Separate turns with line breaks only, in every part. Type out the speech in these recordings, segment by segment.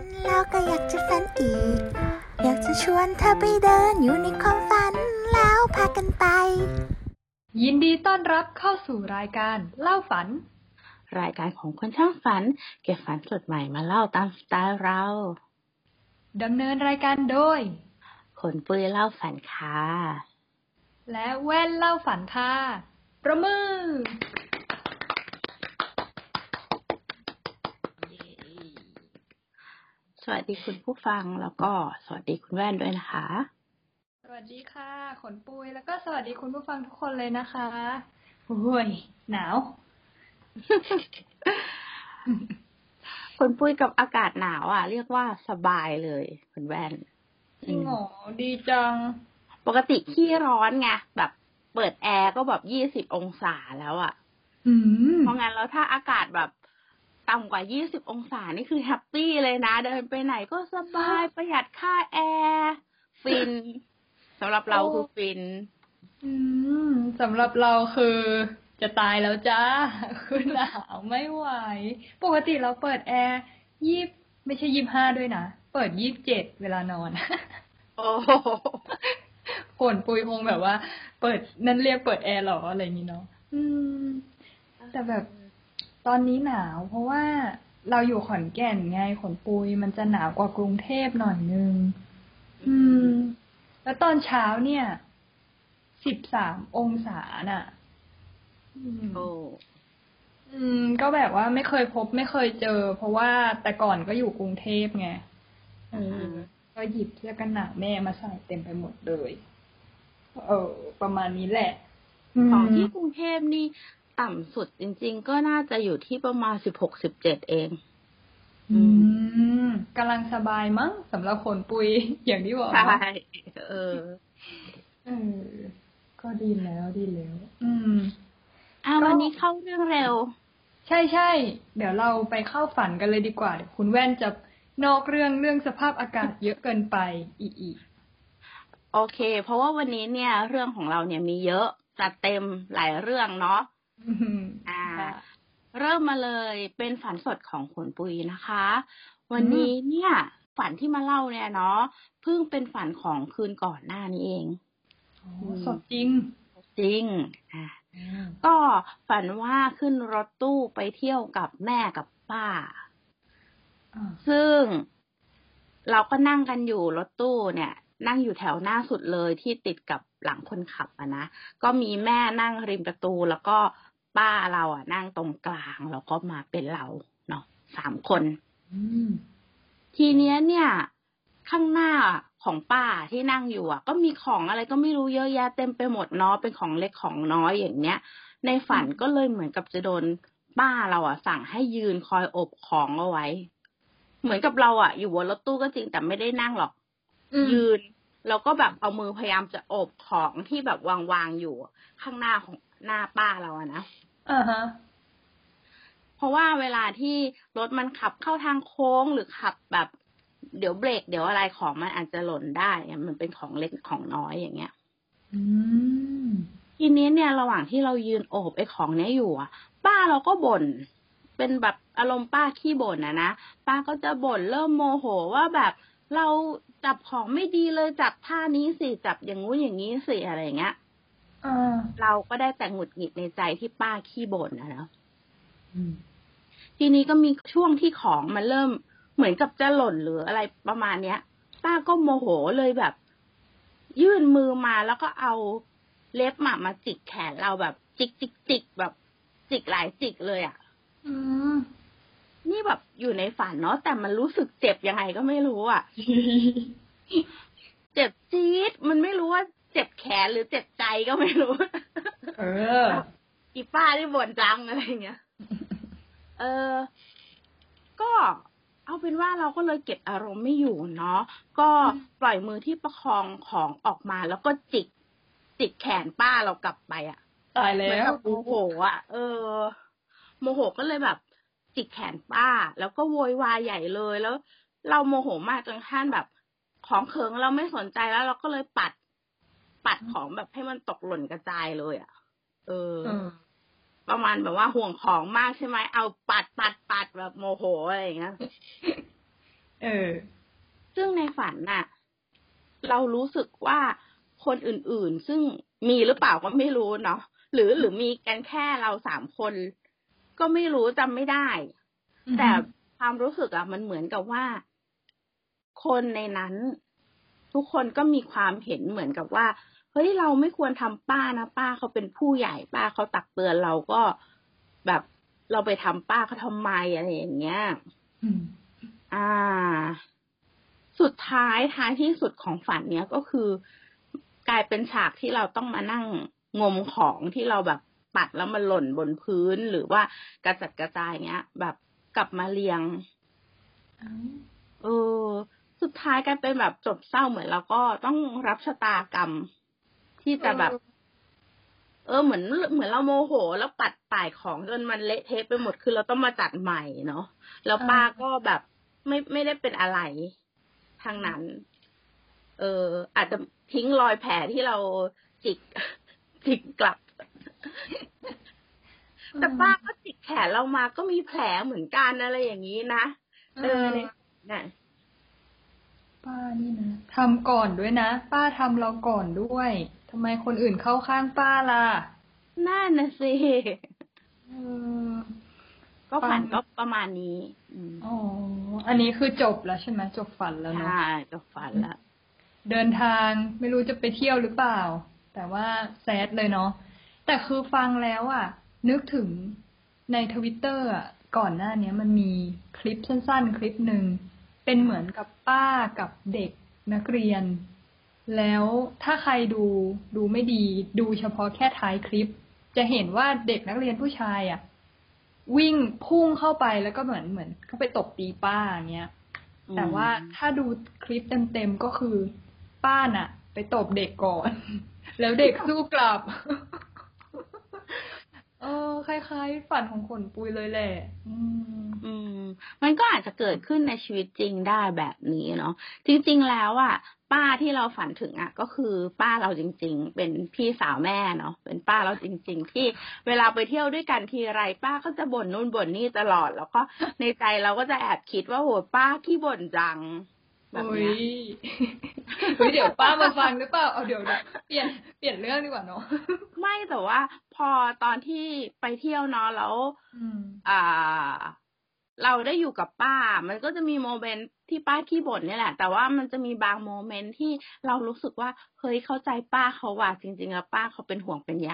นแล้วก็อยากจะฝันอีก อยากจะชวนเธอไปเดินอยู่ในความฝันแล้วพากันไป
ยินดีต้อนรับเข้าสู่รายการเล่าฝัน
รายการของคนช่างฝัน เก็บฝันสดใหม่มาเล่าตามสไตล์เรา
ดำเนินรายการโดย
คนปุ้ยเล่าฝันค่ะ
และแว่นเล่าฝันค่ะประมือ
สวัสดีคุณผู้ฟังแล้วก็สวัสดีคุณแว่นด้วยนะคะ
สวัสดีค่ะ ขนปุยแล้วก็สวัสดีคุณผู้ฟังทุกคนเลยนะคะโอ้ยหนาว
คุณปุ้ยกับอากาศหนาวอะ เรียกว่าสบายเลยคุณแว่น
จริงเหรอดีจัง
ปกติขี้ร้อนไงแบบเปิดแอร์ก็แบบยี่สิบองศาแล้วอะ
อืม
เพราะงั้นแล้วถ้าอากาศแบบ ต่ำกว่า 20 องศานี่คือ happy เลยนะ เดินไปไหนก็สบายประหยัดค่าแอร์ฟินสำหรับเราคือฟิน
อืมสำหรับเราคือจะตายแล้ว้วจ้า คือหนาวไม่ไหว ปกติเราเปิดแอร์ยี่ไม่ใช่ยี่ห้าด้วยนะ เปิดยี่บเจ็ดเวลานอน
โอ้โห
ฝนปุยคงแบบว่า เปิดนั่นเรียกเปิดแอร์หรออะไรอย่างนี้เนาะอืมแต่แบบ ตอนนี้หนาวเพราะว่าเราอยู่ขอนแก่นไงขนปุยมันจะหนาวกว่ากรุงเทพหน่อยนึง อืม แล้วตอนเช้าเนี่ยสิบสามองศาน่ะอืม
โอ้
อืม ก็แบบว่าไม่เคยพบไม่เคยเจอ เพราะว่าแต่ก่อนก็อยู่กรุงเทพไงเออก็หยิบเสื้อกันหนาวแม่มาใส่เต็มไปหมดเลย เออ ประมาณนี้แหละ
ของที่กรุงเทพนี่ ต่ำสุดจริง ๆ ก็น่าจะอยู่ที่ประมาณ16 17เอง
อืมกำลังสบายมั้งสำหรับคนปุยอย่างที่บอก
ใช่เออ
เออ ก็ดีแล้วดีแล้ว อืม
อะ
ก็
วันนี้เข้าเรื่องเร็ว
ใช่ใช่เดี๋ยวเราไปเข้าฝันกันเลยดีกว่าเดี๋ยวคุณแว่นจะนอกเรื่องเรื่องสภาพอากาศเยอะเกินไปอีกอีก
โอเค เพราะว่าวันนี้เนี่ย เรื่องของเราเนี่ยมีเยอะจัดเต็มหลายเรื่องเนาะ
อืม
อ่า
ค่ะ
เริ่มมาเลยเป็นฝันสดของขนปุยนะคะ วันนี้เนี่ย ฝันที่มาเล่าเนี่ยเนาะเพิ่งเป็นฝันของคืนก่อนหน้านี้เอง
อ๋อสดจริง
จริงอะก็ฝันว่าขึ้นรถตู้ไปเที่ยวกับแม่กับป้า
อ่า
ซึ่งเราก็นั่งกันอยู่รถตู้เนี่ย นั่งอยู่แถวหน้าสุดเลยที่ติดกับหลังคนขับอะนะ ก็มีแม่นั่งริมประตูแล้วก็ ป้าเราอะนั่งตรงกลางแล้วก็มาเป็นเราเนาะสามคน
อืม
ทีเนี้ยเนี่ย ข้างหน้าของป้าที่นั่งอยู่อะ ก็มีของอะไรก็ไม่รู้เยอะแยะเต็มไปหมดเนาะเป็นของเล็กของน้อยอย่างเนี้ย ในฝันก็เลยเหมือนกับจะโดนป้าเราอะ สั่งให้ยืนคอยอบของเอาไว้ เหมือนกับเราอะ อยู่บนรถตู้ก็จริงแต่ไม่ได้นั่งหรอก
อืม
ยืนแล้วก็แบบเอามือพยายามจะอบของที่แบบวางวางๆอยู่ข้างหน้าของ หน้าป้าเราอะนะ
อ่าฮะ
เพราะว่าเวลาที่รถมันขับเข้าทางโค้งหรือขับแบบ เดี๋ยวเบรกเดี๋ยวอะไรของมันอาจจะหล่นได้อะมันเป็นของเล็กของน้อยอย่างเงี้ย
อืม
ทีนี้เนี่ยระหว่างที่เรายืนโอบไอ้ของเนี้ยอยู่อะป้าเราก็บ่นเป็นแบบอารมณ์ป้าขี้บ่นนะนะป้าก็จะบ่นเริ่มโมโหว่าแบบเราจับของไม่ดีเลยจับท่านี้สิจับอย่างงู้นอย่างนี้สิอะไรอย่างเงี้ย
อ่า
เราก็ได้แต่หงุดหงิดในใจที่ป้าขี้บ่นนะเนาะ
อืม
ทีนี้ก็มีช่วงที่ของมันเริ่มเหมือนกับจะหล่นหรืออะไรประมาณเนี้ย ป้าก็โมโหเลยแบบ ยื่นมือมาแล้วก็เอาเล็บหมามาจิกแขนเราแบบ จิกจิกจิกแบบจิกหลายจิกเลยอะ่ะ
อืม
นี่แบบอยู่ในฝันเนาะแต่มันรู้สึกเจ็บยังไงก็ไม่รู้อะ่ะ เจ็บจี๊ดมันไม่รู้ว่า เจ็บแขนหรือเจ็บใจก็ไม่รู้
เออ
อีป้าที่บ่นจังอะไรเงี้ย เออ ก็เอาเป็นว่าเราก็เลยเก็บอารมณ์ไม่อยู่เนาะ ก็ปล่อยมือที่ประคองของออกมาแล้วก็จิก จิกแขนป้าเรากลับไปอะ่ะ
ตาย
เหมือน
แล้ว
กับโมโหอะ เออ โมโหก็เลยแบบ จิกแขนป้า แล้วก็โวยวายใหญ่เลยแล้ว เราโมโหมากจนขั้นแบบ ของเคิงเราไม่สนใจแล้ว เราก็เลยปัด ปัดของแบบให้มันตกหล่นกระจายเลยอะเออ
เออ
ประมาณแบบว่าห่วงของมากใช่ไหมเอาปัดปัดปัดแบบโมโหอะไรอย่างเงี้ย
เออ
ซึ่งในฝันน่ะ เรารู้สึกว่าคนอื่นๆ ซึ่งมีหรือเปล่าก็ไม่รู้เนาะหรือหรือมีกันแค่เราสามคน ก็ไม่รู้จำไม่ได้ แต่ความรู้สึกอะมันเหมือนกับว่า คนในนั้น ทุกคนก็มีความเห็นเหมือนกับว่า เฮ้ยเราไม่ควรทำป้านะป้าเขาเป็นผู้ใหญ่ป้าเขาตักเตือนเราก็แบบเราไปทำป้าเขาทำไมอะไรอย่างเงี้ย
อืม
อ่า สุดท้ายท้ายที่สุดของฝันเนี้ยก็คือกลายเป็นฉากที่เราต้องมานั่งงมของที่เราแบบปัดแล้วมันหล่นบนพื้นหรือว่ากระจัดกระจายเงี้ย แบบกลับมาเรียงเออ สุดท้ายกลายเป็นแบบจบเศร้าเหมือนเราก็ต้องรับชะตากรรม ที่จะแบบ เออเหมือนเหมือนเราโมโห แล้วปัดป่ายของจนมันเละเทะไปหมดคือเราต้องมาจัดใหม่เนาะแล้วป้าก็แบบไม่ไม่ได้เป็นอะไรทางนั้น เออ อาจจะทิ้งรอยแผลที่เราจิกจิกกลับ แต่ป้าก็จิกแขนเรามาก็มีแผลเหมือนกันอะไรอย่างนี้นะเออเนี่ยน่ะ
ป้านี่นะทำก่อนด้วยนะ ป้าทำเราก่อนด้วย ทำไมคนอื่นเข้าข้างป้าล่ะ
นั่นนะสิ
เออ
ก็ฝันก็ประมาณนี้อืม
อ๋อ อันนี้คือจบแล้วใช่ไหมจบฝันแล้วเนาะ
ใช่ก็ฝันละ
เดินทางไม่รู้จะไปเที่ยวหรือเปล่า แต่ว่าแซดเลยเนาะแต่คือฟังแล้วอะนึกถึงในทวิตเตอร์อะก่อนหน้าเนี้ยมันมีคลิปสั้นๆ คลิปหนึ่งเป็นเหมือนกับป้ากับเด็กนักเรียน แล้วถ้าใครดูดูไม่ดี ดูเฉพาะแค่ท้ายคลิป จะเห็นว่าเด็กนักเรียนผู้ชายอะวิ่งพุ่งเข้าไปแล้วก็เหมือนเหมือนเข้าไปตบตีป้าอย่างเงี้ยแต่ว่าถ้าดูคลิปเต็มๆก็คือป้าน่ะ ไปตบเด็กก่อน แล้วเด็กสู้กลับ เออคล้ายๆ ฝันของขนปุยเลยแหละ อืม
อืม มันก็อาจจะเกิดขึ้นในชีวิตจริงได้แบบนี้เนาะ จริง ๆ แล้วอะ ป้าที่เราฝันถึงอะ ก็คือป้าเราจริง ๆ เป็นพี่สาวแม่เนาะ เป็นป้าเราจริง ๆ ที่เวลาไปเที่ยวด้วยกันทีไร ป้าก็จะบ่นนู่นบ่นนี่ตลอด แล้วก็ในใจเราก็จะแอบคิดว่าโหป้าขี้บ่นจัง แบบ
โอ้
เนี้
ย
ย
เฮ้ยเดี๋ยวป้ามาฟังหรือเปล่าเอาเดี๋ยวเดี๋ยวเปลี่ยนเปลี่ยนเรื่องดีกว่าเนาะ
ไม่แต่ว่า พอตอนที่ไปเที่ยวเนาะแล้ว
อืม
อ่า เราได้อยู่กับป้า มันก็จะมีโมเมนต์ที่ป้าขี้บ่นเนี่ยแหละ แต่ว่ามันจะมีบางโมเมนต์ที่เรารู้สึกว่าเฮ้ยเข้าใจป้าเขาว่าจริงๆแล้วป้าเขาเป็นห่วงเป็นใย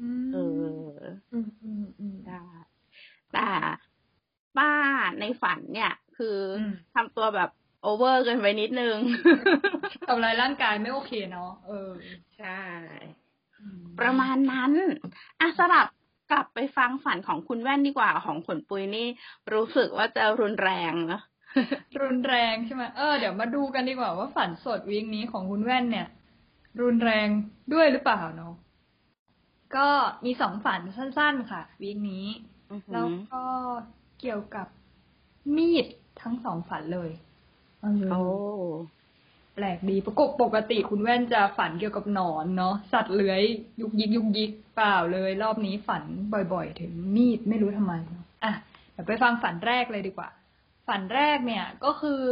อืม
เออ
อืมอืมอืม
ได้แต่ป้าในฝันเนี่ย คืออ
ม
ทำตัวแบบ โอเวอร์เกินไปนิดนึง
ทำลายร่างกายไม่โอเคเนาะเออ
ใช่
อืม
ประมาณนั้นอะสลับกลับไปฟังฝันของคุณแว่นดีกว่าของขนปุยนี่ รู้สึกว่าจะรุนแรงเนอะ
รุนแรงใช่ไหมเออเดี๋ยวมาดูกันดีกว่าว่าฝันสดวีคนี้ของคุณแว่นเนี่ย รุนแรงด้วยหรือเปล่าเนาะก็มีสองฝันสั้น ๆ ค่ะวีคนี้
อือหือ
แล้วก็เกี่ยวกับมีดทั้งสองฝันเลย เออ
โอ้
แปลกดีปกติปกติคุณแว่นจะฝันเกี่ยวกับหนอนเนาะสัตว์เลื้อยยุกยิกยุกยิกเปล่าเลย รอบนี้ฝันบ่อย ๆ ถึงมีดไม่รู้ทำไมเนอะอะเดี๋ยวไปฟังฝันแรกเลยดีกว่า ฝันแรกเนี่ยก็คือ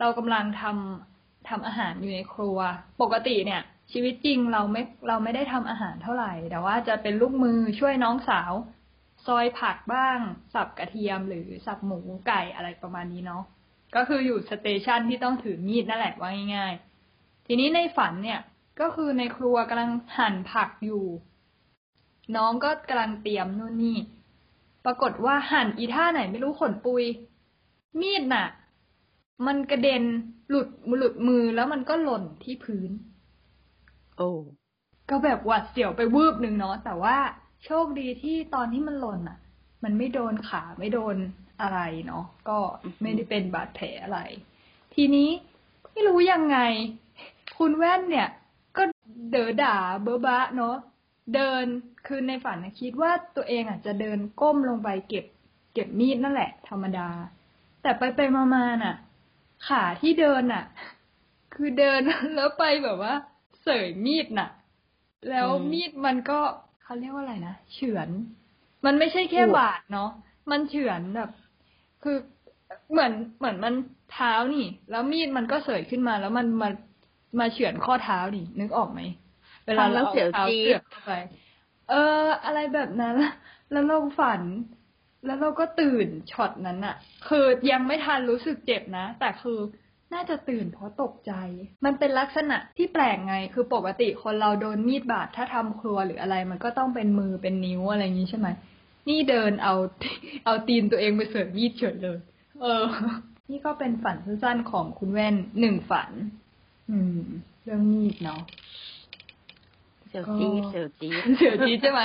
เรากำลังทำทำอาหารอยู่ในครัว ปกติเนี่ย ชีวิตจริงเราไม่เราไม่ได้ทำอาหารเท่าไหร่ แต่ว่าจะเป็นลูกมือช่วยน้องสาว ซอยผักบ้าง สับกระเทียมหรือสับหมูไก่อะไรประมาณนี้เนาะ ก็คืออยู่สเตชันที่ต้องถือมีดนั่นแหละว่าง่ายๆ ทีนี้ในฝันเนี่ย ก็คือในครัวกำลังหั่นผักอยู่ น้องก็กำลังเตรียมนู่นนี่ ปรากฏว่าหั่นอีท่าไหนไม่รู้ขนปุย มีดน่ะ มันกระเด็นหลุดหลุดมือแล้วมันก็หล่นที่พื้น
โอ้
ก็แบบหวัดเสียวไปวืบหนึ่งเนาะแต่ว่าโชคดีที่ตอนที่มันหล่นอะ มันไม่โดนขาไม่โดน อะไรเนาะก็ไม่ได้เป็นบาดแผลอะไร ทีนี้ไม่รู้ยังไง คุณแว่นเนี่ย ก็เด๋อด่าเบ้อบะเนาะเดินคือในฝันนะคิดว่าตัวเองอะจะเดินก้มลงไปเก็บ เก็บมีดนั่นแหละ ธรรมดา แต่ไปไปมามาน่ะ ขาที่เดินน่ะ คือเดินแล้วไปแบบว่า เสยมีดน่ะ แล้ว
อืม
มีดมันก็เขาเรียกว่าอะไรนะเฉือน มันไม่ใช่แค่
โอ้
บาดเนาะมันเฉือนแบบ คือเหมือนเหมือนมันเท้านี่ แล้วมีดมันก็เสยขึ้นมาแล้วมันมามาเฉือนข้อเท้านี่นึกออกไหมเวลาเราเอาเท้าเสียบเข้าไปเออ อะไรแบบนั้น แล้วเราฝัน แล้วเราก็ตื่นช็อตนั้นอะคือยังไม่ทันรู้สึกเจ็บนะ แต่คือน่าจะตื่นเพราะตกใจ มันเป็นลักษณะที่แปลกไง คือปกติคนเราโดนมีดบาดถ้าทำครัวหรืออะไร มันก็ต้องเป็นมือเป็นนิ้วอะไรอย่างนี้ใช่ไหม นี่เดินเอาเอาตีนตัวเองไปเสิร์ฟมีดเฉยเลย เออ นี่ก็เป็นฝันสั้นๆของคุณแว่นหนึ่งฝัน อืม เรื่องมีดเนาะ
เสียวจี๊ดเสียวจี๊ด
เสียวจีดใช่ไหม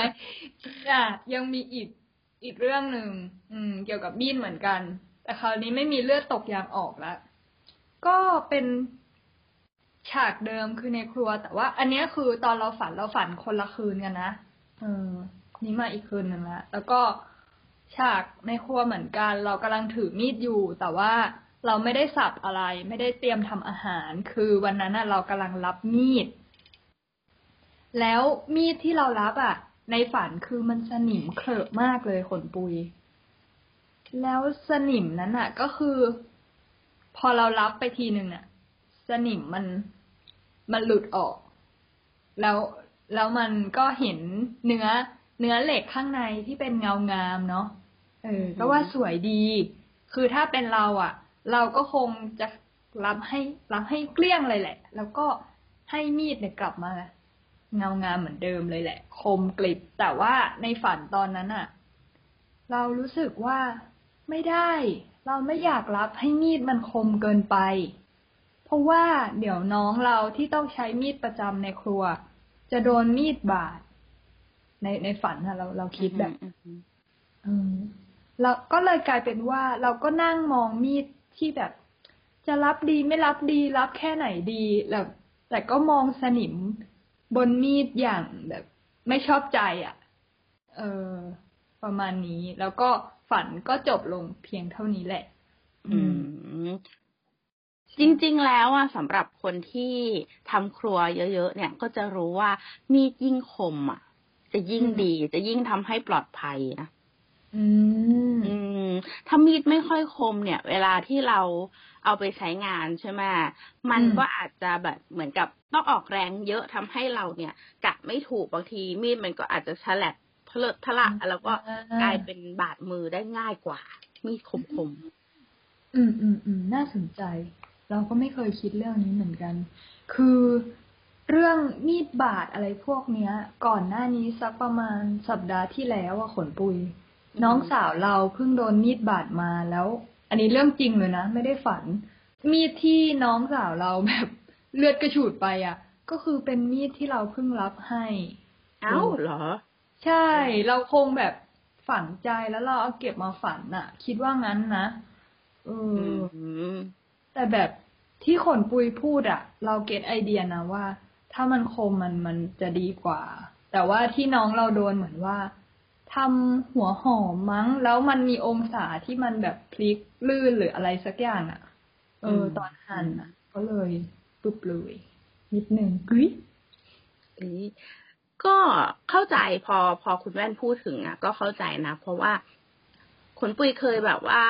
อะยังมีอีกอีกเรื่องหนึ่งอืม เกี่ยวกับมีดเหมือนกัน แต่คราวนี้ไม่มีเลือดตกยางออกแล้วก็เป็นฉากเดิมคือในครัว แต่ว่า อันเนี้ยคือตอนเราฝันเราฝันคนละคืนกันนะเออ นี่มาอีกคืนหนึ่งละแล้วก็ฉากในครัวเหมือนกัน เรากำลังถือมีดอยู่ แต่ว่าเราไม่ได้สับอะไร ไม่ได้เตรียมทำอาหาร คือวันนั้นน่ะ เรากำลังรับมีด แล้วมีดที่เรารับอะ ในฝันคือมันสนิมเคลอะมากเลยขนปุย แล้วสนิมนั้นอะ ก็คือ พอเรารับไปทีหนึ่งอะ สนิมมันมันหลุดออก แล้วแล้วมันก็เห็นเนื้อ เนื้อเหล็กข้างในที่เป็นเงางามเนาะเออ ก็ว่าสวยดี คือถ้าเป็นเราอะ เราก็คงจะรับให้รับให้เกลี้ยงเลยแหละ แล้วก็ให้มีดเนี่ยกลับมา เงางามเหมือนเดิมเลยแหละ คมกริบแต่ว่าในฝันตอนนั้นอะเรารู้สึกว่าไม่ได้ เราไม่อยากรับให้มีดมันคมเกินไป เพราะว่าเดี๋ยวน้องเราที่ต้องใช้มีดประจำในครัว จะโดนมีดบาด ในในฝันอะเราเราคิดแบบ
อืมอืม
เออเราก็เลยกลายเป็นว่า เราก็นั่งมองมีดที่แบบ จะรับดีไม่รับดีรับแค่ไหนดีแล้วแต่ก็มองสนิมบนมีดอย่างแบบ ไม่ชอบใจอะ เออ ประมาณนี้ แล้วก็ฝันก็จบลงเพียงเท่านี้แหละ
อืม จริง ๆ แล้วอะสำหรับคนที่ทำครัวเยอะ ๆ เนี่ย ก็จะรู้ว่ามีดยิ่งคมอะ จะยิ่ง
อืม
ดี จะยิ่งทำให้ปลอดภัยนะ
อืม
อืมถ้ามีดไม่ค่อยคมเนี่ย เวลาที่เราเอาไปใช้งานใช่ไหมมัน
อืม
ก็อาจจะแบบเหมือนกับต้องออกแรงเยอะทำให้เราเนี่ย กะไม่ถูกบางทีมีดมันก็อาจจะฉลับเพลิดทะละแล้วก็กลายเป็นบาดมือได้ง่ายกว่า มีดคม
อืมอืมอืมน่าสนใจ เราก็ไม่เคยคิดเรื่องนี้เหมือนกัน คือ เรื่องมีดบาดอะไรพวกเนี้ย ก่อนหน้านี้สักประมาณสัปดาห์ที่แล้วอะขนปุย น้องสาวเราเพิ่งโดนมีดบาดมาแล้ว อันนี้เรื่องจริงเลยนะ ไม่ได้ฝัน มีดที่น้องสาวเราแบบเลือดกระฉูดไปอะก็คือเป็นมีดที่เราเพิ่งรับให้
ๆเอ้าเหรอ
ใช่ เราคงแบบฝังใจแล้วเราเอาเก็บมาฝันน่ะคิดว่างั้นนะเออ
อืม
แต่แบบที่ขนปุยพูดอะเราเก็ตไอเดียนะว่า ถ้ามันคมมันมันจะดีกว่า แต่ว่าที่น้องเราโดนเหมือนว่าทำหัวหอมมั้ง แล้วมันมีองศาที่มันแบบพลิกลื่นหรืออะไรสักอย่างอะเออ
อืม
ตอนหั่นอะก็เลยปุ๊บเลยนิดนึงกึ้ย
เอ้ยก็เข้าใจพอพอคุณแว่นพูดถึงอะ ก็เข้าใจนะ เพราะว่าคุณปุ้ยเคยแบบว่า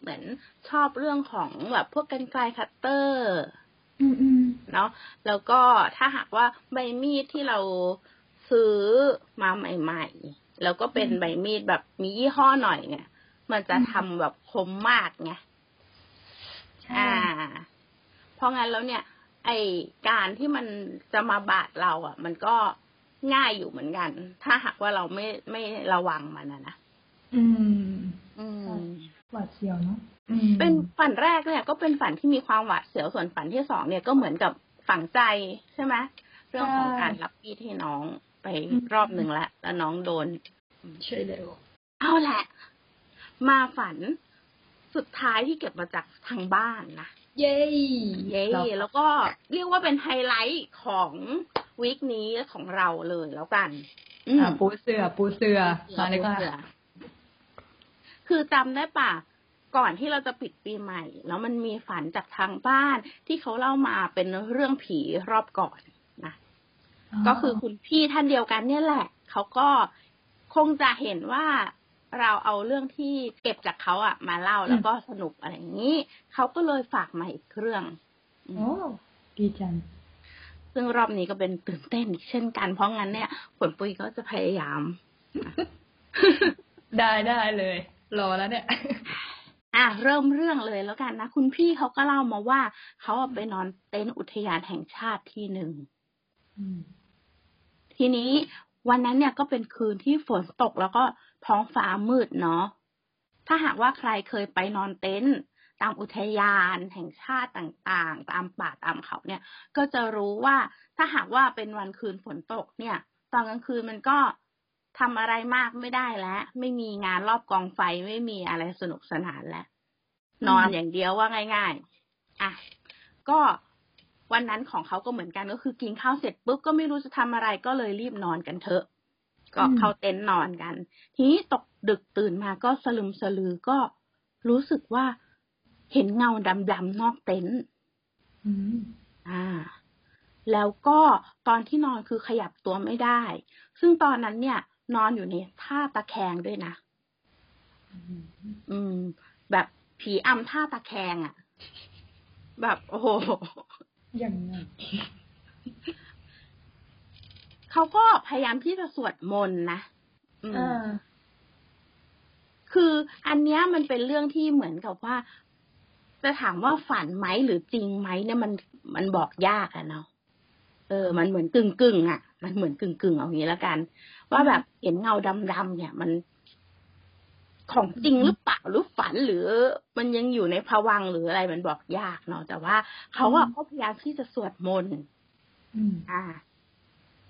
เหมือนชอบเรื่องของแบบพวกกันไกลคัตเตอร์
อืมอืม
เนาะแล้วก็ถ้าหากว่าใบมีดที่เราซื้อมาใหม่ ๆ แล้วก็เป็นใบมีดแบบมียี่ห้อหน่อยเนี่ย มันจะทำแบบคมมากไง
ใช่
อ่า เพราะงั้นแล้วเนี่ย ไอการที่มันจะมาบาดเรา อะ มันก็ง่ายอยู่เหมือนกัน ถ้าหากว่าเราไม่ไม่ระวังมันนะนะ
อืม
อืม
หวาดเสียวเนาะอืม
เป็นฝันแรกเนี่ยก็เป็นฝันที่มีความหวาดเสียวส่วนฝันที่สองเนี่ยก็เหมือนกับฝังใจใช่ไหมเรื่องของการรับมีดให้น้องไปรอบหนึ่งแล้วแล้วน้องโดน
ใช่แล้ว
เอาแหละ มาฝันสุดท้ายที่เก็บมาจากทางบ้านนะ
เย้
เย้
รา
แล้วก็เรียกว่าเป็นไฮไลท์ของวีคนี้ของเราเลยแล้วกันอืม
อะปูเสือปูเสือมาเลยค่ะ
สือคือจำได้ป่ะ ก่อนที่เราจะปิดปีใหม่ แล้วมันมีฝันจากทางบ้านที่เขาเล่ามาเป็นเรื่องผีรอบก่อนนะก็คือคุณพี่ท่านเดียวกันเนี่ยแหละ เขาก็คงจะเห็นว่าเราเอาเรื่องที่เก็บจากเขาอะมาเล่าแล้วก็สนุกอะไรอย่างนี้ เขาก็เลยฝากมาอีกเครื่อง
โอ้ดีจัง
ซึ่งรอบนี้ก็เป็นตื่นเต้นอีกเช่นกัน เพราะงั้นเนี่ยผลปุยก็จะพยายาม
ได้ได้เลย รอแล้วเนี่ย
อะเริ่มเรื่องเลยแล้วกันนะ คุณพี่เขาก็เล่ามาว่าเขาอะไปนอนเต็นท์อุทยานแห่งชาติที่หนึ่ง
อืม
ทีนี้วันนั้นเนี่ยก็เป็นคืนที่ฝนตกแล้วก็ท้องฟ้ามืดเนาะถ้าหากว่าใครเคยไปนอนเต็นท์ตามอุทยานแห่งชาติต่างๆ ตามป่าตามเขาเนี่ย ก็จะรู้ว่าถ้าหากว่าเป็นวันคืนฝนตกเนี่ย ตอนกลางคืนมันก็ ทำอะไรมากไม่ได้แล้วไม่มีงานรอบกองไฟไม่มีอะไรสนุกสนานแล้วนอนอย่างเดียวว่าง่าย ๆ อะ ก็วันนั้นของเขาก็เหมือนกันก็คือกินข้าวเสร็จปุ๊บก็ไม่รู้จะทำอะไรก็เลยรีบนอนกันเถอะ ก็เข้าเต็นท์นอนกัน ทีนี้ตกดึกตื่นมาก็สลึมสลือก็รู้สึกว่าเห็นเงาดำๆนอกเต็นท์
อืม
อ่า แล้วก็ตอนที่นอนคือขยับตัวไม่ได้ ซึ่งตอนนั้นเนี่ย นอนอยู่ในท่าตะแคงด้วยนะ อืม แบบผีอำท่าตะแคงอะ่ะ แบบโอ้โห
ยังไง
เขาก็พยายามที่จะสวดมนต์นะอืม
อ่า
คืออันเนี้ยมันเป็นเรื่องที่เหมือนกับว่า จะถามว่าฝันไหมหรือจริงไหมเนี่ยมันมันบอกยากอะเนาะ เออ มันเหมือนกึ่งกึ่งๆอะมันเหมือนกึ่งกึ่งๆเอางี้แล้วกัน ว่าแบบเห็นเงาดำๆเนี่ย มัน ของจริงหรือเปล่าหรือฝันหรือ มันยังอยู่ในภวังค์หรืออะไรมันบอกยากเนาะแต่ว่าเขาอะก็พยายามที่จะสวดมนต์
อืม
อ่า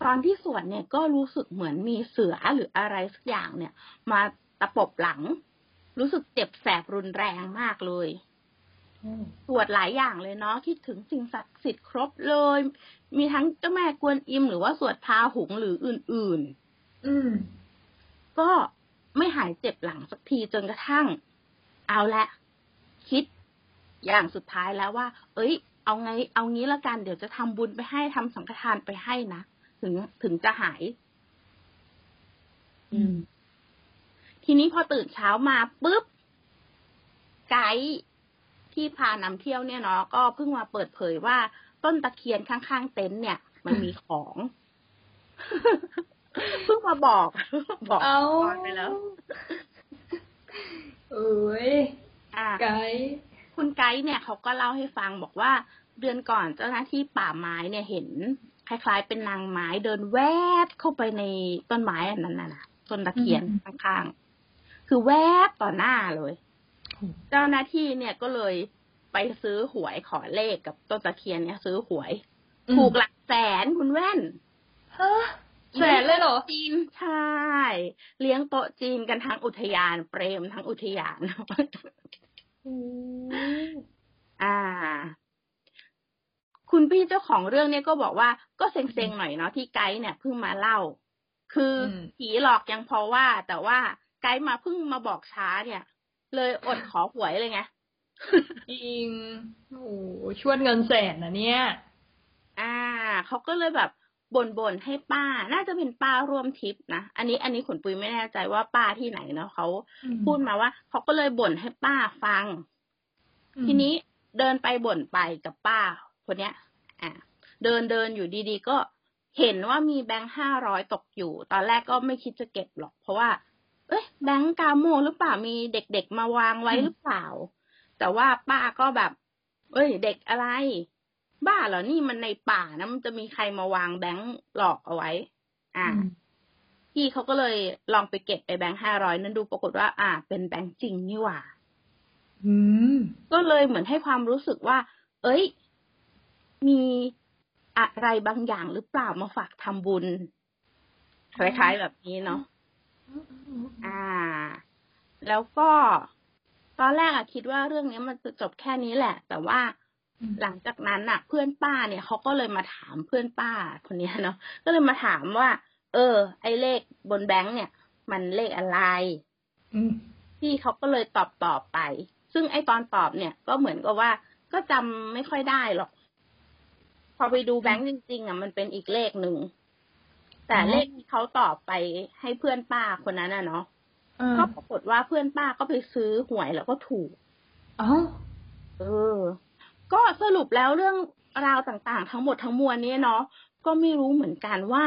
ตอนที่สวดเนี่ยก็รู้สึกเหมือนมีเสือหรืออะไรสักอย่างเนี่ย มาตะปบหลัง รู้สึกเจ็บแสบรุนแรงมากเลย
โอ้
สวดหลายอย่างเลยเนาะคิดถึงสิ่งศักดิ์สิทธิ์ครบเลย มีทั้งเจ้าแม่กวนอิมหรือว่าสวดพาหุงหรืออื่น
อืม
ๆก็ไม่หายเจ็บหลังสักทีจนกระทั่ง เอาละ คิดอย่างสุดท้ายแล้วว่า เอ้ย เอาไง เอางี้ละกัน เดี๋ยวจะทำบุญไปให้ทำสังฆทานไปให้นะถึงถึงจะหาย
อืม
ทีนี้พอตื่นเช้ามาปุ๊บไกด์ ที่พานำเที่ยวเนี่ยเนาะก็เพิ่งมาเปิดเผยว่าต้นตะเคียนข้างๆเต็นท์เนี่ย มันมีของเพิ่งมาบอกบอก
เอา
ก่อนไปแล้ว
เอ้ย
อะ
ไกด์
คุณไกด์เนี่ยเขาก็เล่าให้ฟังบอกว่าเดือนก่อนเจ้าหน้าที่ป่าไม้เนี่ยเห็น คล้ายๆ เป็นนางไม้เดินแวบเข้าไปในต้นไม้อันนั้นน่ะนะต้นตะเคียนข้างๆคือแวบต่อหน้าเลย เจ้าหน้าที่เนี่ยก็เลยไปซื้อหวยขอเลขกับต้นตะเคียนเนี่ยซื้อหวย ถูกหลักแสนคุณแว่น
ฮะแสนเลยเหรอ
จีนใช่ เลี้ยงโต๊ะจีนกันทั้งอุทยาน เปรมทั้งอุทยานอ่า คุณพี่เจ้าของเรื่องเนี่ยก็บอกว่าก็เซ็งๆหน่อยเนาะที่ไกด์เนี่ยเพิ่งมาเล่า คืออ
ม
ผีหลอกยังพอว่า แต่ว่าไกด์มาเพิ่งมาบอกช้าเนี่ย เลยอดขอหวยเลยไง
จริงโอ้โหชวดเงินแสนนะเนี่ย
อ่าเขาก็เลยแบบบ่นๆให้ป้า น่าจะเป็นป้าร่วมทริปนะ อันนี้อันนี้ขนปุยไม่แน่ใจว่าป้าที่ไหนเนาะเขา
อืม
พูดมาว่าเขาก็เลยบ่นให้ป้าฟัง ทีนี้เดินไปบ่นไปกับป้าคนเนี้ย อะเดินเดินอยู่ดีๆก็เห็นว่ามีแบงค์ห้าร้อยตกอยู่ ตอนแรกก็ไม่คิดจะเก็บหรอก เพราะว่า เอ้ยแบงค์กาโมหรือเปล่ามีเด็กๆมาวางไว้หรือเปล่า แต่ว่าป้าก็แบบ เอ้ย เด็กอะไร บ้าเหรอนี่มันในป่านะมันจะมีใครมาวางแบงค์หลอกเอาไว้ อ่า
อืม
พี่เขาก็เลยลองไปเก็บไอ้แบงค์ห้าร้อยนั้นดูปรากฏว่า อ่า เป็นแบงค์จริงนี่หว่า
อืม
ก็เลยเหมือนให้ความรู้สึกว่า เอ้ย มีอะไรบางอย่างหรือเปล่ามาฝากทำบุญคล้ายๆแบบนี้เนาะ อ่า แล้วก็ตอนแรกอะคิดว่าเรื่องนี้มันจะจบแค่นี้แหละ แต่ว่า
อืม
หลังจากนั้นอะเพื่อนป้าเนี่ยเขาก็เลยมาถามเพื่อนป้าคนเนี้ยเนาะก็เลยมาถามว่า เออ ไอ้เลขบนแบงค์เนี่ย มันเลขอะไร
อืม
พี่เขาก็เลยตอบตอบไป ซึ่งไอตอนตอบเนี่ย ก็เหมือนกับว่า ก็จำไม่ค่อยได้หรอก พอไปดูแบงค์จริงๆอะมันเป็นอีกเลขหนึ่ง แต่
อ๋อ
เลขที่เขาตอบไปให้เพื่อนป้าคนนั้นน่ะเนาะ
เออ
ก็ปรากฏว่าเพื่อนป้าก็ไปซื้อหวยแล้วก็ถูก
เอ้า
เออ ก็สรุปแล้วเรื่องราวต่างๆ ทั้งหมดทั้งมวลเนี้เนาะก็ไม่รู้เหมือนกันว่า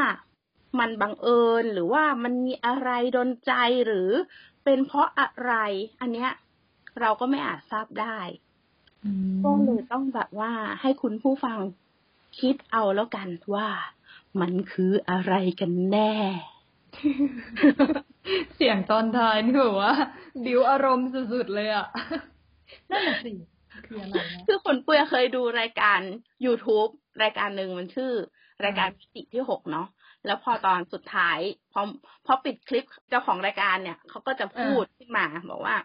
มันบังเอิญหรือว่ามันมีอะไรดนใจหรือเป็นเพราะอะไร อันเนี้ย เราก็ไม่อาจทราบได้ก็เลยต้องแบบว่าให้คุณผู้ฟังคิดเอาแล้วกันว่า มันคืออะไรกันแน่
เสียงตอนท้ายนี่แบบว่าบิวอารมณ์สุดๆเลยอะนั่นแหละสิคืออะไรนะ
คือคนเปื่อยเคยดูรายการ YouTube รายการหนึ่งมันชื่อ รายการมิติที่หกเนาะแล้วพอตอนสุดท้ายพอพอปิดคลิปเจ้าของรายการเนี่ยเขาก็จะพูดขึ้นมาบอกว่า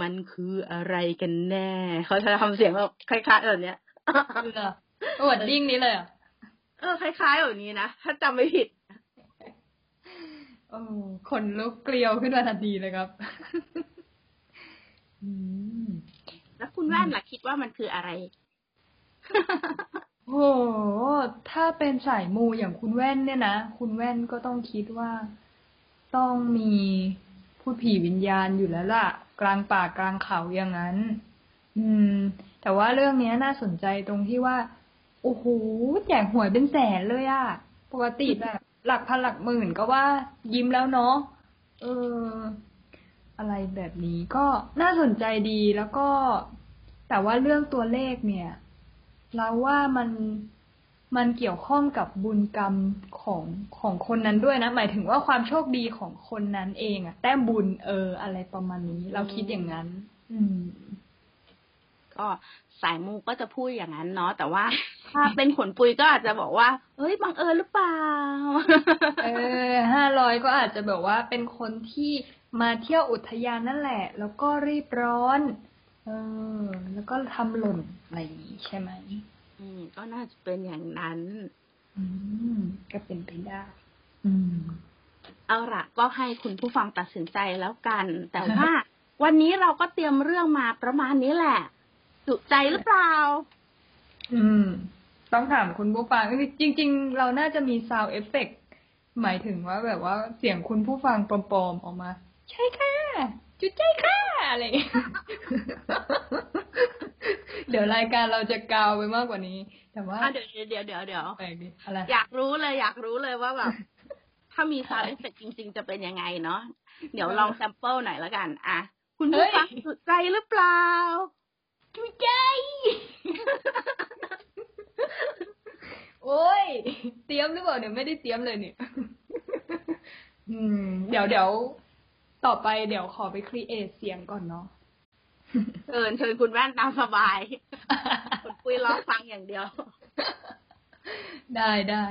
มันคืออะไรกันแน่ เขาจะทำเสียงแบบคล้ายๆแบบเนี้ย
คืออะอวดดิ้งนี้เลยอะ
เออคล้ายๆแบบนี้นะ ถ้าจำไม่ผิด
โอ้ขนลุกเกลียวขึ้นมาทันทีเลยครับอืม
แล้วคุณแว่นล่ะคิดว่ามันคืออะไร
โหถ้าเป็นสายมูอย่างคุณแว่นเนี่ยนะ คุณแว่นก็ต้องคิดว่าต้องมีพูดผีวิญญาณอยู่แล้วล่ะ กลางป่ากลางเขาอย่างนั้น อืม แต่ว่าเรื่องเนี้ยน่าสนใจตรงที่ว่า โอ้โหแจกหวยเป็นแสนเลยอะปกติแบบ หลักพันหลักหมื่นก็ว่ายิ้มแล้วเนาะเออ อะไรแบบนี้ก็น่าสนใจดีแล้วก็ แต่ว่าเรื่องตัวเลขเนี่ย เราว่ามันมันเกี่ยวข้องกับบุญกรรมของของคนนั้นด้วยนะ หมายถึงว่าความโชคดีของคนนั้นเองอะแต้มบุญเออ อะไรประมาณนี้ เราคิดอย่างนั้น อืม
ก็ สายมูก็จะพูดอย่างนั้นเนาะแต่ว่าถ้าเป็นขนปุยก็อาจจะบอกว่าเฮ้ยบังเอิญหรือเปล่า
เออห้าร้อยก็อาจจะแบบว่าเป็นคนที่มาเที่ยวอุทยานนั่นแหละ แล้วก็รีบร้อน เออ แล้วก็ทำหล่นอะไรอย่างนี้ใช่ไหม
อืม ก็น่าจะเป็นอย่างนั้น
อืม ก็เป็นไปได้ อืม
เอาละก็ให้คุณผู้ฟังตัดสินใจแล้วกัน แต่ว่าวันนี้เราก็เตรียมเรื่องมาประมาณนี้แหละ จุใจหรือเปล่า
อืม ต้องถามคุณผู้ฟัง จริง ๆ เราน่าจะมี sound effect หมายถึงว่าแบบว่าเสียงคุณผู้ฟังปลอมๆออกมา ใช่ค่ะ จุใจค่ะอะไรอย่างเงี้ยเดี๋ยวรายการเราจะกาวไปมากกว่านี้ แต่ว่า
อะเดี๋ยวเดี๋ยวเดี๋ยวเดี๋ยว
แปลกดิอะไร
อยากรู้เลยอยากรู้เลยว่าแบบถ้ามี sound effect จริง ๆ จะเป็นยังไงเนาะเดี๋ยวลอง sample หน่อยแล้วกัน อะ คุณผู้ฟังจุใจหรือเปล่า
จุดใจ โอ้ย เตรียมหรือเปล่าเนี่ยไม่ได้เตรียมเลยเนี่ย อืม เดี๋ยวเดี๋ยวต่อไปเดี๋ยวขอไปครีเอทเสียงก่อนเนาะ
เชิญเชิญคุณแว่นตามสบาย คุณปุ้ยรอฟังอย่างเดียว
ได้ได้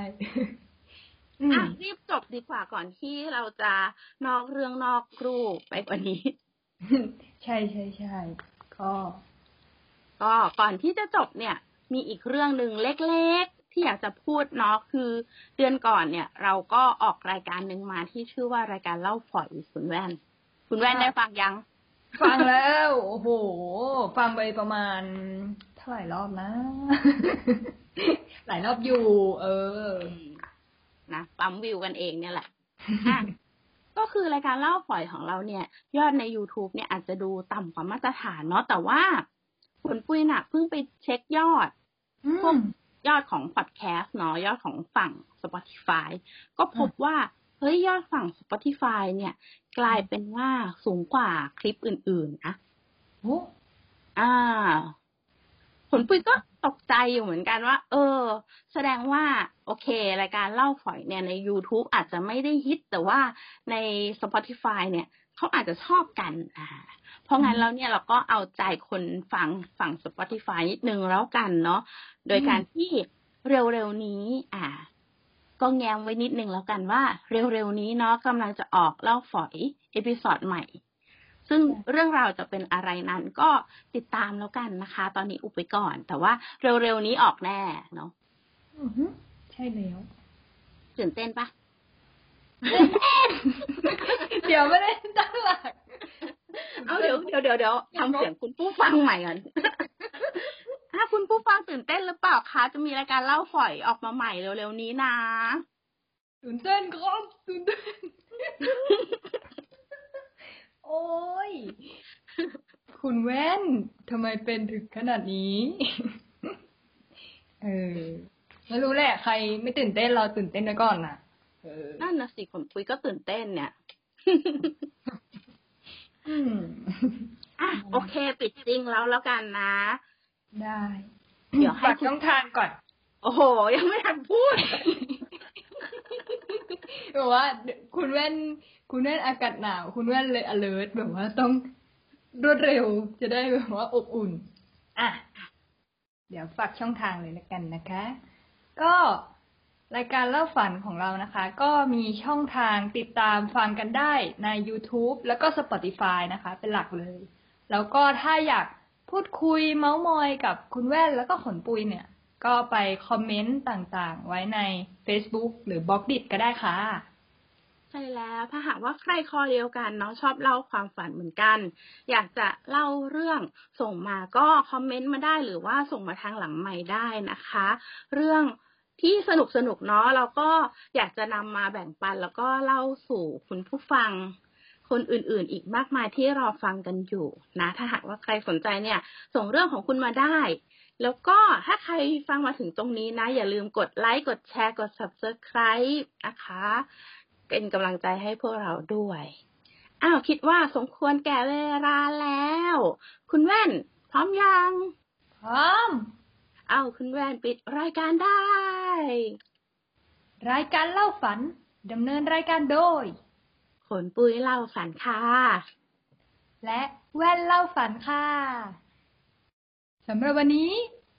อืม
อะรีบจบดีกว่าก่อนที่เราจะนอกเรื่องนอกรูปไปกว่านี้
ใช่ใช่ใช่ก็
ก็ก่อนที่จะจบเนี่ยมีอีกเรื่องหนึ่งเล็กๆ ที่อยากจะพูดเนาะคือ เดือนก่อนเนี่ย เราก็ออกรายการหนึ่งมาที่ชื่อว่ารายการเล่าฝอยคุณแว่น คุณแว่นได้ฟังยัง
ฟังแล้วโอ้โหฟังไปประมาณเท่าไหร่รอบนะ หลายรอบอยู่ เออ
นะปั๊มวิวกันเองเนี่ยแหละอะก็คือรายการเล่าฝอยของเราเนี่ย ยอดใน YouTube เนี่ยอาจจะดูต่ำกว่ามาตรฐานเนาะแต่ว่า คุณปุ้ยน่ะเพิ่งไปเช็คยอดพวกยอดของพอดแคสต์เนาะยอดของฝั่ง Spotify ก็พบว่า เฮ้ยยอดฝั่ง Spotify เนี่ย กลายเป็นว่าสูงกว่าคลิปอื่น ๆ นะ
โอ้
อ่า ผลปุ้ยก็ตกใจอยู่เหมือนกันว่า เออ แสดงว่า โอเค รายการเล่าฝอยเนี่ยใน YouTube อาจจะไม่ได้ฮิต แต่ว่าใน Spotify เนี่ย เขาอาจจะชอบกัน อ่าเพ ราะงั้นแล้วเนี่ยเราก็เอาใจคนฟังฝั่ง Spotify นิดนึงแล้วกันเนาะโดยการที่เร็วๆนี้ อ่า ก็แง้มไว้นิดนึงแล้วกันว่า เร็วๆนี้เนาะกำลังจะออกเล่าฝอยเอพิซอดใหม่ ซึ่งเรื่องราวจะเป็นอะไรนั้นก็ติดตามแล้วกันนะคะ ตอนนี้อุบไปก่อน แต่ว่าเร็วๆนี้ออกแน่เนาะ
อือหือใช่แล้ว
ตื่นเต้นปะ
เดี๋ยวไม่ได้ตั้งหลัก
เอาเดี๋ยวเดี๋ยวเดี๋ยวเดี๋ยวทำเสียงคุณผู้ฟังใหม่ก่อนถ้าคุณผู้ฟังตื่นเต้นหรือเปล่าคะ จะมีรายการเล่าฝอยออกมาใหม่เร็วๆนี้นะ
ตื่นเต้นครับตื่นเต้น โอ้ย คุณแว่นทำไมเป็นถึงขนาดนี้ เออไม่รู้แหละ ใครไม่ตื่นเต้นเราตื่นเต้นไว้ก่อนนะเออ
นั่นนะสิขนปุยก็ตื่นเต้นเนี่ย
อืม
อะโอเค ปิดจริงแล้วแล้วกันนะ
ได้
เดี๋ยวให้
ฝาก
คุณ
ช่องทางก่อน
โอ้โห ยังไม่ทันพูด
แบบว่า คุณแว่น คุณแว่นอากาศหนาว คุณแว่นเลย alert แบบว่าต้องรวดเร็วจะได้แบบว่าอบอุ่น อะ เดี๋ยวฝากช่องทางเลยแล้วกันนะคะ ก็ รายการเล่าฝันของเรานะคะ ก็มีช่องทางติดตามฟังกันได้ใน YouTube แล้วก็ Spotify นะคะ เป็นหลักเลย แล้วก็ถ้าอยากพูดคุยเมาส์มอยกับคุณแว่นแล้วก็ขนปุยเนี่ย ก็ไปคอมเมนต์ต่างๆ ไว้ใน Facebook หรือบล็อกดิก็ได้ค่ะ
ใช่แล้ว ถ้าหากว่าใครคอเดียวกันเนาะชอบเล่าความฝันเหมือนกัน อยากจะเล่าเรื่องส่งมาก็คอมเมนต์มาได้หรือว่าส่งมาทางหลังใหม่ได้นะคะ เรื่อง ที่สนุกสนุกๆเนาะเราก็อยากจะนำมาแบ่งปัน แล้วก็เล่าสู่คุณผู้ฟัง คนอื่นๆ อีกมากมายที่รอฟังกันอยู่นะ ถ้าหากว่าใครสนใจเนี่ย ส่งเรื่องของคุณมาได้ แล้วก็ถ้าใครฟังมาถึงตรงนี้นะ อย่าลืมกดไลค์กดแชร์กด subscribe นะคะ เป็นกำลังใจให้พวกเราด้วยอ้าวคิดว่าสมควรแก่เวลาแล้ว คุณแว่น พร้อมยัง
พร้อม
อ้าวคุณแว่นปิดรายการได้
รายการเล่าฝันดำเนินรายการโดย
ขนปุ้ยเล่าฝันค่ะ
และแว่นเล่าฝันค่ะสำหรับวันนี้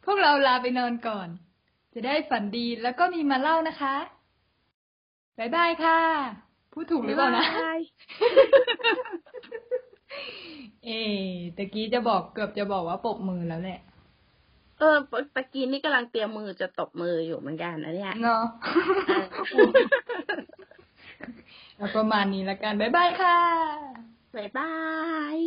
พวกเราลาไปนอนก่อน จะได้ฝันดีแล้วก็มีมาเล่านะคะบ๊ายบายค่ะ พูดถูกหรือเปล่านะ
บ๊ายบาย
เอ๊ะตะกี้จะบอกเกือบจะบอกว่าปรบมือแล้วแหละ
เเออตะกี้นี่กำลังเตรียมมือจะตบมืออยู่เหมือนกันนะเนี่ย
เนาะประมาณนี้ละกัน บ๊ายบายค่ะ
บ๊ายบาย